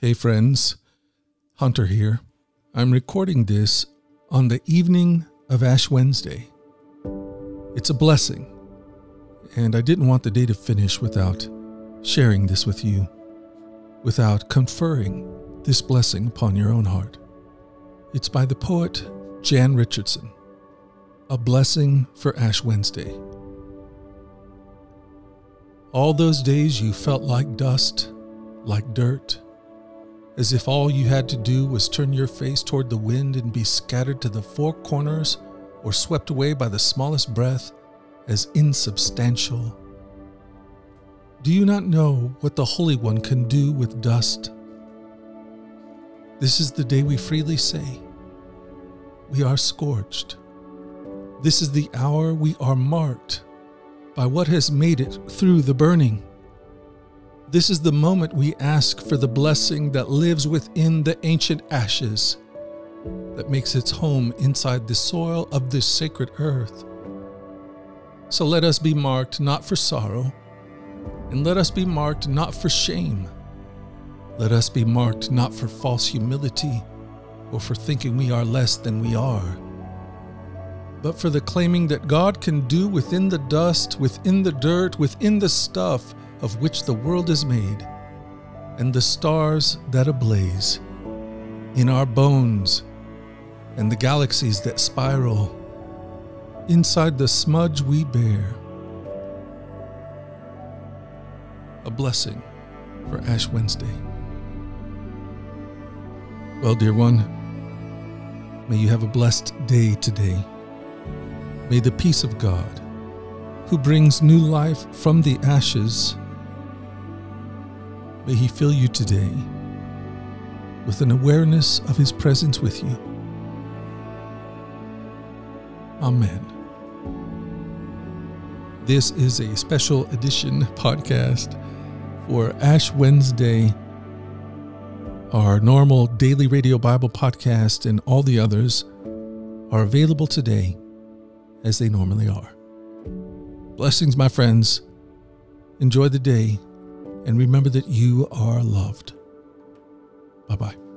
Hey, friends. Hunter here. I'm recording this on the evening of Ash Wednesday. It's a blessing, and I didn't want the day to finish without sharing this with you, without conferring this blessing upon your own heart. It's by the poet Jan Richardson, A Blessing for Ash Wednesday. All those days you felt like dust, like dirt, as if all you had to do was turn your face toward the wind and be scattered to the four corners or swept away by the smallest breath as insubstantial. Do you not know what the Holy One can do with dust? This is the day we freely say, We are scorched. This is the hour we are marked by what has made it through the burning. This is the moment we ask for the blessing that lives within the ancient ashes, that makes its home inside the soil of this sacred earth. So let us be marked not for sorrow, and let us be marked not for shame. Let us be marked not for false humility or for thinking we are less than we are, but for the claiming that God can do within the dust, within the dirt, within the stuff of which the world is made, and the stars that ablaze, in our bones, and the galaxies that spiral, inside the smudge we bear. A blessing for Ash Wednesday. Well, dear one, may you have a blessed day today. May the peace of God, who brings new life from the ashes, May He fill you today with an awareness of His presence with you. Amen. This is a special edition podcast for Ash Wednesday. Our normal daily radio Bible podcast and all the others are available today as they normally are. Blessings, my friends. Enjoy the day and remember that you are loved. Bye bye.